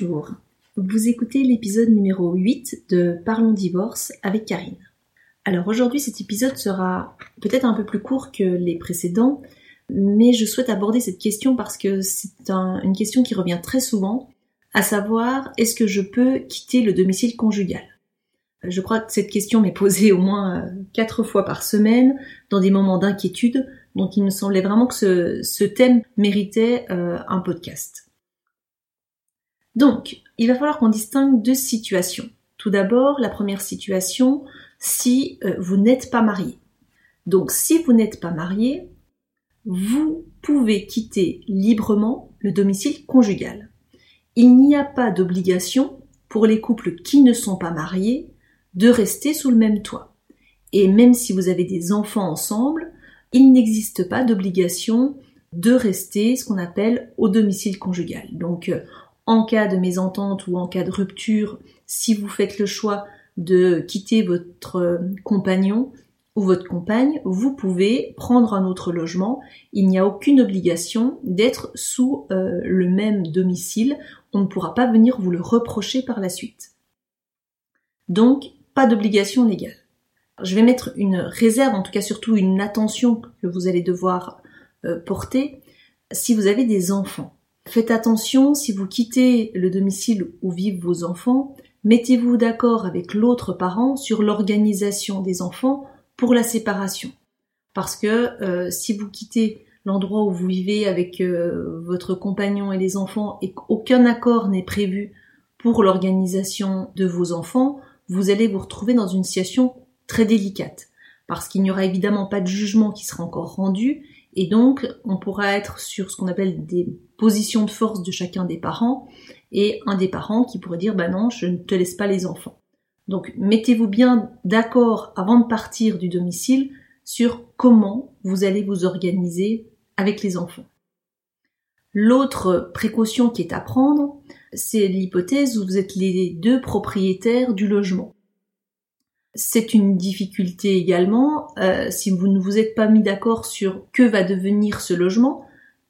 Bonjour, vous écoutez l'épisode numéro 8 de Parlons divorce avec Karine. Alors aujourd'hui cet épisode sera peut-être un peu plus court que les précédents, mais je souhaite aborder cette question parce que c'est une question qui revient très souvent, à savoir est-ce que je peux quitter le domicile conjugal? Je crois que cette question m'est posée au moins euh, quatre fois par semaine dans des moments d'inquiétude, donc il me semblait vraiment que ce, thème méritait euh, un podcast. Donc, il va falloir qu'on distingue deux situations. Tout d'abord, la première situation, si euh, vous n'êtes pas marié. Donc, si vous n'êtes pas marié, vous pouvez quitter librement le domicile conjugal. Il n'y a pas d'obligation pour les couples qui ne sont pas mariés de rester sous le même toit. Et même si vous avez des enfants ensemble, il n'existe pas d'obligation de rester ce qu'on appelle au domicile conjugal. Donc euh, en cas de mésentente ou en cas de rupture, si vous faites le choix de quitter votre euh, compagnon ou votre compagne, vous pouvez prendre un autre logement. Il n'y a aucune obligation d'être sous euh, le même domicile. On ne pourra pas venir vous le reprocher par la suite. Donc, pas d'obligation légale. Je vais mettre une réserve, en tout cas surtout une attention que vous allez devoir euh, porter si vous avez des enfants. Faites attention, si vous quittez le domicile où vivent vos enfants, mettez-vous d'accord avec l'autre parent sur l'organisation des enfants pour la séparation. Parce que euh, si vous quittez l'endroit où vous vivez avec euh, votre compagnon et les enfants et qu'aucun accord n'est prévu pour l'organisation de vos enfants, vous allez vous retrouver dans une situation très délicate. Parce qu'il n'y aura évidemment pas de jugement qui sera encore rendu et donc, on pourra être sur ce qu'on appelle des positions de force de chacun des parents, et un des parents qui pourrait dire, bah non, je ne te laisse pas les enfants. Donc, mettez-vous bien d'accord avant de partir du domicile sur comment vous allez vous organiser avec les enfants. L'autre précaution qui est à prendre, c'est l'hypothèse où vous êtes les deux propriétaires du logement. C'est une difficulté également euh, si vous ne vous êtes pas mis d'accord sur que va devenir ce logement.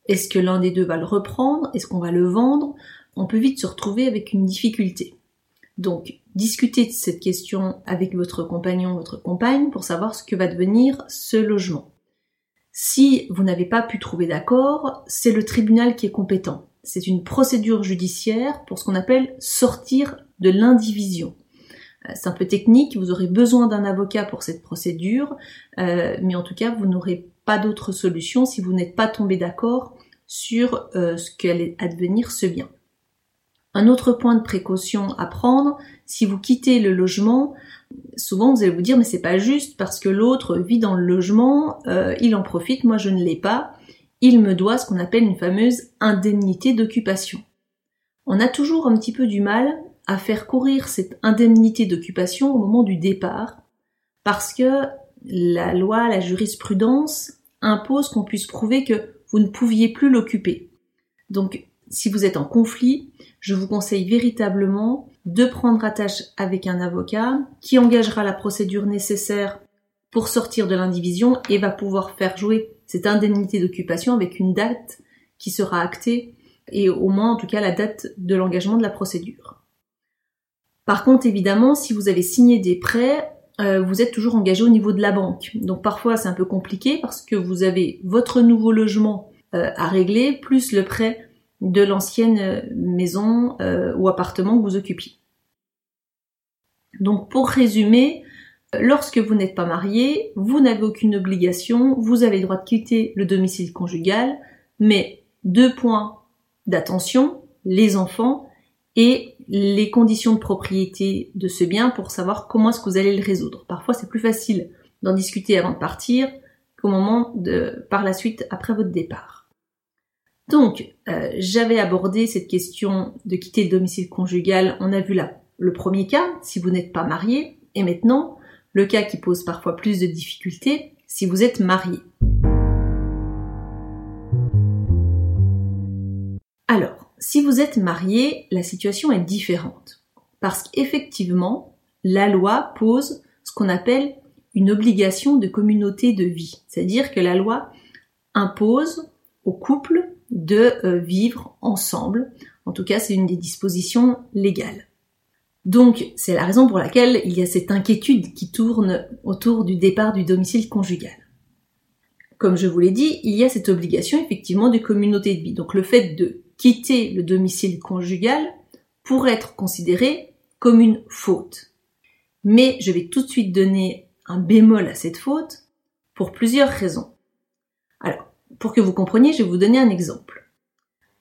Est-ce que l'un des deux va le reprendre Est-ce qu'on va le vendre On peut vite se retrouver avec une difficulté. Donc, discutez de cette question avec votre compagnon, votre compagne, pour savoir ce que va devenir ce logement. Si vous n'avez pas pu trouver d'accord, c'est le tribunal qui est compétent. C'est une procédure judiciaire pour ce qu'on appelle sortir de l'indivision. Euh, c'est un peu technique, vous aurez besoin d'un avocat pour cette procédure, euh, mais en tout cas, vous n'aurez pas d'autre solution si vous n'êtes pas tombé d'accord sur euh, ce qu'allait advenir ce bien. Un autre point de précaution à prendre, si vous quittez le logement, souvent vous allez vous dire mais c'est pas juste parce que l'autre vit dans le logement, il en profite, moi je ne l'ai pas, il me doit ce qu'on appelle une fameuse indemnité d'occupation. On a toujours un petit peu du mal à faire courir cette indemnité d'occupation au moment du départ, parce que la loi, la jurisprudence impose qu'on puisse prouver que vous ne pouviez plus l'occuper. Donc, si vous êtes en conflit, je vous conseille véritablement de prendre attache avec un avocat qui engagera la procédure nécessaire pour sortir de l'indivision et va pouvoir faire jouer cette indemnité d'occupation avec une date qui sera actée et au moins en tout cas la date de l'engagement de la procédure. Par contre, évidemment, si vous avez signé des prêts, euh, vous êtes toujours engagé au niveau de la banque. Donc parfois c'est un peu compliqué parce que vous avez votre nouveau logement euh, à régler plus le prêt de l'ancienne euh, maison ou appartement que vous occupiez. Donc pour résumer, lorsque vous n'êtes pas marié, vous n'avez aucune obligation, vous avez le droit de quitter le domicile conjugal, mais deux points d'attention, les enfants et les conditions de propriété de ce bien pour savoir comment est-ce que vous allez le résoudre. Parfois, c'est plus facile d'en discuter avant de partir qu'au moment de, par la suite, après votre départ. Donc, euh, j'avais abordé cette question de quitter le domicile conjugal. On a vu là le premier cas, si vous n'êtes pas marié, et maintenant, le cas qui pose parfois plus de difficultés, si vous êtes marié. Si vous êtes marié, la situation est différente. Parce qu'effectivement, la loi pose ce qu'on appelle une obligation de communauté de vie. C'est-à-dire que la loi impose au couple de euh, vivre ensemble En tout cas, c'est une des dispositions légales. Donc, c'est la raison pour laquelle il y a cette inquiétude qui tourne autour du départ du domicile conjugal. Comme je vous l'ai dit, il y a cette obligation effectivement de communauté de vie. Donc, le fait de quitter le domicile conjugal pourrait être considéré comme une faute. Mais je vais tout de suite donner un bémol à cette faute pour plusieurs raisons. Alors, pour que vous compreniez, je vais vous donner un exemple.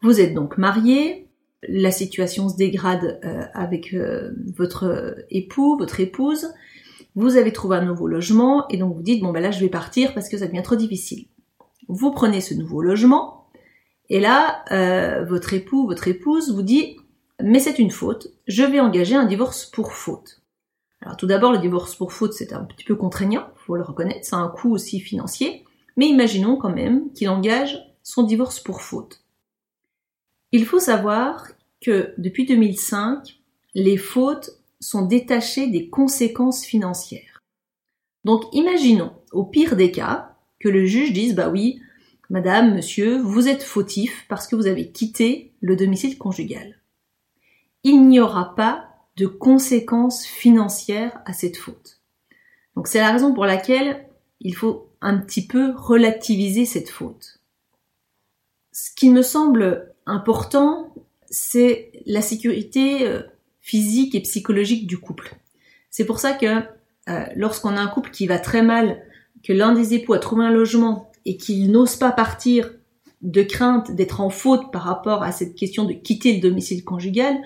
Vous êtes donc marié, la situation se dégrade euh, avec euh, votre époux, votre épouse, vous avez trouvé un nouveau logement et donc vous dites bon ben là je vais partir parce que ça devient trop difficile. Vous prenez ce nouveau logement et là euh, votre époux, votre épouse vous dit mais c'est une faute, je vais engager un divorce pour faute. Alors tout d'abord le divorce pour faute c'est un petit peu contraignant, faut le reconnaître, c'est un coût aussi financier, mais imaginons quand même qu'il engage son divorce pour faute. Il faut savoir que depuis 2005, les fautes sont détachées des conséquences financières. Donc imaginons, au pire des cas, que le juge dise bah oui, madame, monsieur, vous êtes fautif parce que vous avez quitté le domicile conjugal. Il n'y aura pas de conséquences financières à cette faute. Donc c'est la raison pour laquelle il faut un petit peu relativiser cette faute. Ce qui me semble important, c'est la sécurité euh, physique et psychologique du couple. C'est pour ça que euh, lorsqu'on a un couple qui va très mal, que l'un des époux a trouvé un logement et qu'il n'ose pas partir de crainte d'être en faute par rapport à cette question de quitter le domicile conjugal,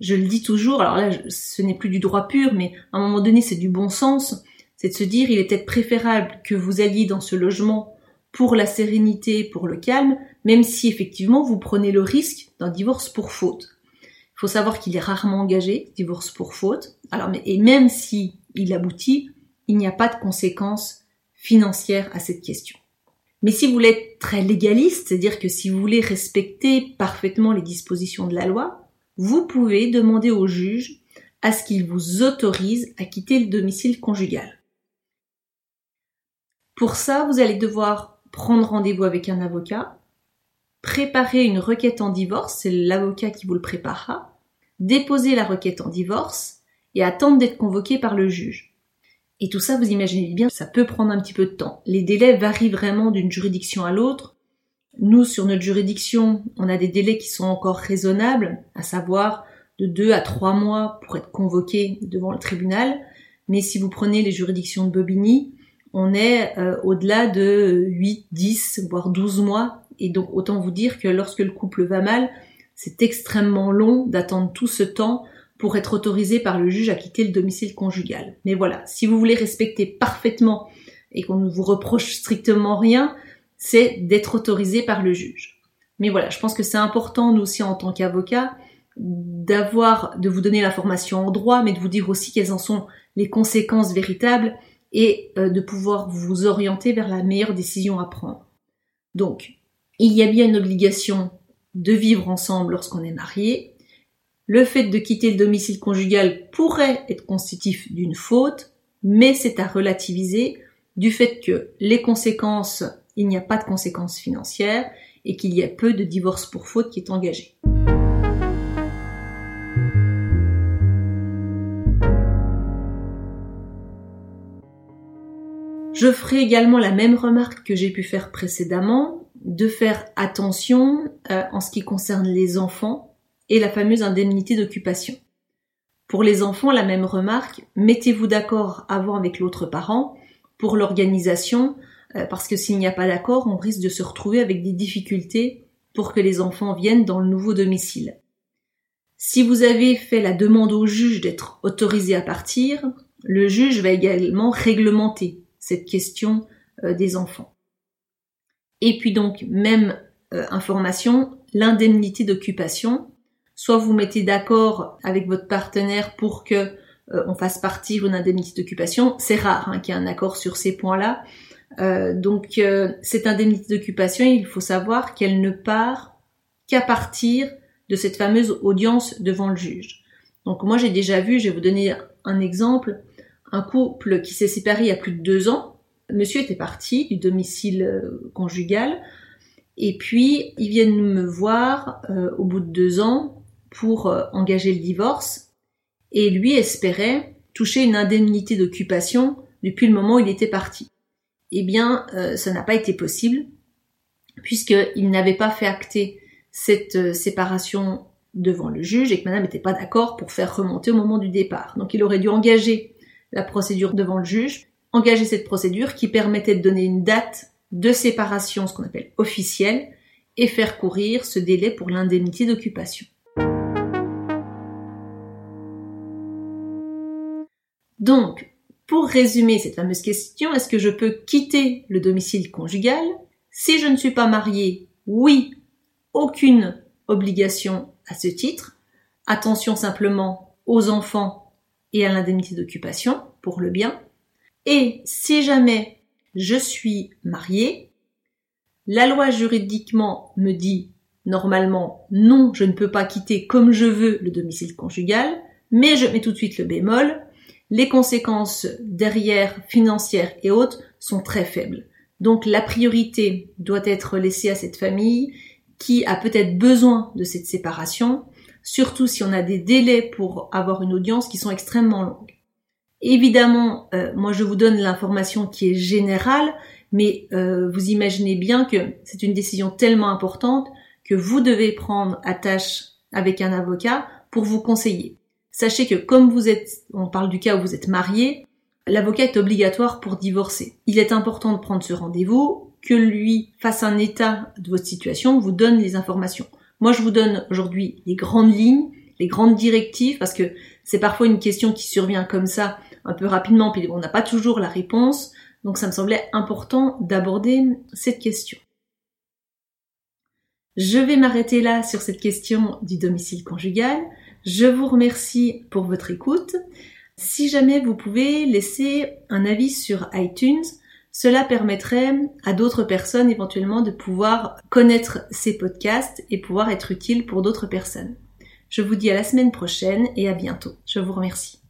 je le dis toujours, alors là ce n'est plus du droit pur, mais à un moment donné c'est du bon sens, c'est de se dire il est peut-être préférable que vous alliez dans ce logement pour la sérénité, pour le calme, même si effectivement vous prenez le risque d'un divorce pour faute. Il faut savoir qu'il est rarement engagé, divorce pour faute. Alors, et même si il aboutit, il n'y a pas de conséquences financières à cette question. Mais si vous voulez être très légaliste, c'est-à-dire que si vous voulez respecter parfaitement les dispositions de la loi, vous pouvez demander au juge à ce qu'il vous autorise à quitter le domicile conjugal. Pour ça, vous allez devoir prendre rendez-vous avec un avocat, préparer une requête en divorce, c'est l'avocat qui vous le préparera, déposer la requête en divorce et attendre d'être convoqué par le juge. Et tout ça, vous imaginez bien, ça peut prendre un petit peu de temps. Les délais varient vraiment d'une juridiction à l'autre. Nous, sur notre juridiction, on a des délais qui sont encore raisonnables, à savoir de deux à trois mois pour être convoqué devant le tribunal. Mais si vous prenez les juridictions de Bobigny, on est euh, au-delà de 8, 10, voire 12 mois. Et donc autant vous dire que lorsque le couple va mal, c'est extrêmement long d'attendre tout ce temps pour être autorisé par le juge à quitter le domicile conjugal. Mais voilà, si vous voulez respecter parfaitement et qu'on ne vous reproche strictement rien, c'est d'être autorisé par le juge. Mais voilà, je pense que c'est important, nous aussi en tant qu'avocat, d'avoir, de vous donner l'information en droit, mais de vous dire aussi quelles en sont les conséquences véritables et euh, de pouvoir vous orienter vers la meilleure décision à prendre. Donc, il y a bien une obligation de vivre ensemble lorsqu'on est marié. Le fait de quitter le domicile conjugal pourrait être constitutif d'une faute, mais c'est à relativiser du fait que les conséquences, il n'y a pas de conséquences financières et qu'il y a peu de divorce pour faute qui est engagé. Je ferai également la même remarque que j'ai pu faire précédemment, de faire attention euh, en ce qui concerne les enfants et la fameuse indemnité d'occupation. Pour les enfants, la même remarque, mettez-vous d'accord avant avec l'autre parent pour l'organisation, euh, parce que s'il n'y a pas d'accord, on risque de se retrouver avec des difficultés pour que les enfants viennent dans le nouveau domicile. Si vous avez fait la demande au juge d'être autorisé à partir, le juge va également réglementer cette question euh, des enfants. Et puis donc, même euh, information, l'indemnité d'occupation. Soit vous mettez d'accord avec votre partenaire pour que euh, on fasse partir une indemnité d'occupation. C'est rare hein, qu'il y ait un accord sur ces points-là. donc cette indemnité d'occupation, il faut savoir qu'elle ne part qu'à partir de cette fameuse audience devant le juge. Donc moi j'ai déjà vu, je vais vous donner un exemple, un couple qui s'est séparé il y a plus de deux ans. Monsieur était parti du domicile euh, conjugal Et puis, ils viennent me voir euh, au bout de deux ans pour euh, engager le divorce. Et lui espérait toucher une indemnité d'occupation depuis le moment où il était parti. Eh bien, euh, ça n'a pas été possible, puisqu'il n'avait pas fait acter cette séparation devant le juge et que madame n'était pas d'accord pour faire remonter au moment du départ. Donc il aurait dû engager la procédure devant le juge, engager cette procédure qui permettait de donner une date de séparation, ce qu'on appelle officielle, et faire courir ce délai pour l'indemnité d'occupation. Donc, pour résumer cette fameuse question, est-ce que je peux quitter le domicile conjugal Si je ne suis pas mariée, oui, aucune obligation à ce titre. Attention simplement aux enfants et à l'indemnité d'occupation pour le bien. Et si jamais je suis mariée, la loi juridiquement me dit normalement non, je ne peux pas quitter comme je veux le domicile conjugal, mais je mets tout de suite le bémol, les conséquences derrière financières et autres sont très faibles. Donc la priorité doit être laissée à cette famille qui a peut-être besoin de cette séparation, surtout si on a des délais pour avoir une audience qui sont extrêmement longues. Évidemment, euh, moi je vous donne l'information qui est générale, mais euh, vous imaginez bien que c'est une décision tellement importante que vous devez prendre attache avec un avocat pour vous conseiller. Sachez que comme vous êtes, on parle du cas où vous êtes marié, l'avocat est obligatoire pour divorcer. Il est important de prendre ce rendez-vous, que lui fasse un état de votre situation, vous donne les informations. Moi, je vous donne aujourd'hui les grandes lignes, les grandes directives, parce que c'est parfois une question qui survient comme ça un peu rapidement, puis on n'a pas toujours la réponse, donc ça me semblait important d'aborder cette question. Je vais m'arrêter là sur cette question du domicile conjugal. Je vous remercie pour votre écoute. Si jamais vous pouvez laisser un avis sur iTunes, cela permettrait à d'autres personnes éventuellement de pouvoir connaître ces podcasts et pouvoir être utile pour d'autres personnes. Je vous dis à la semaine prochaine et à bientôt. Je vous remercie.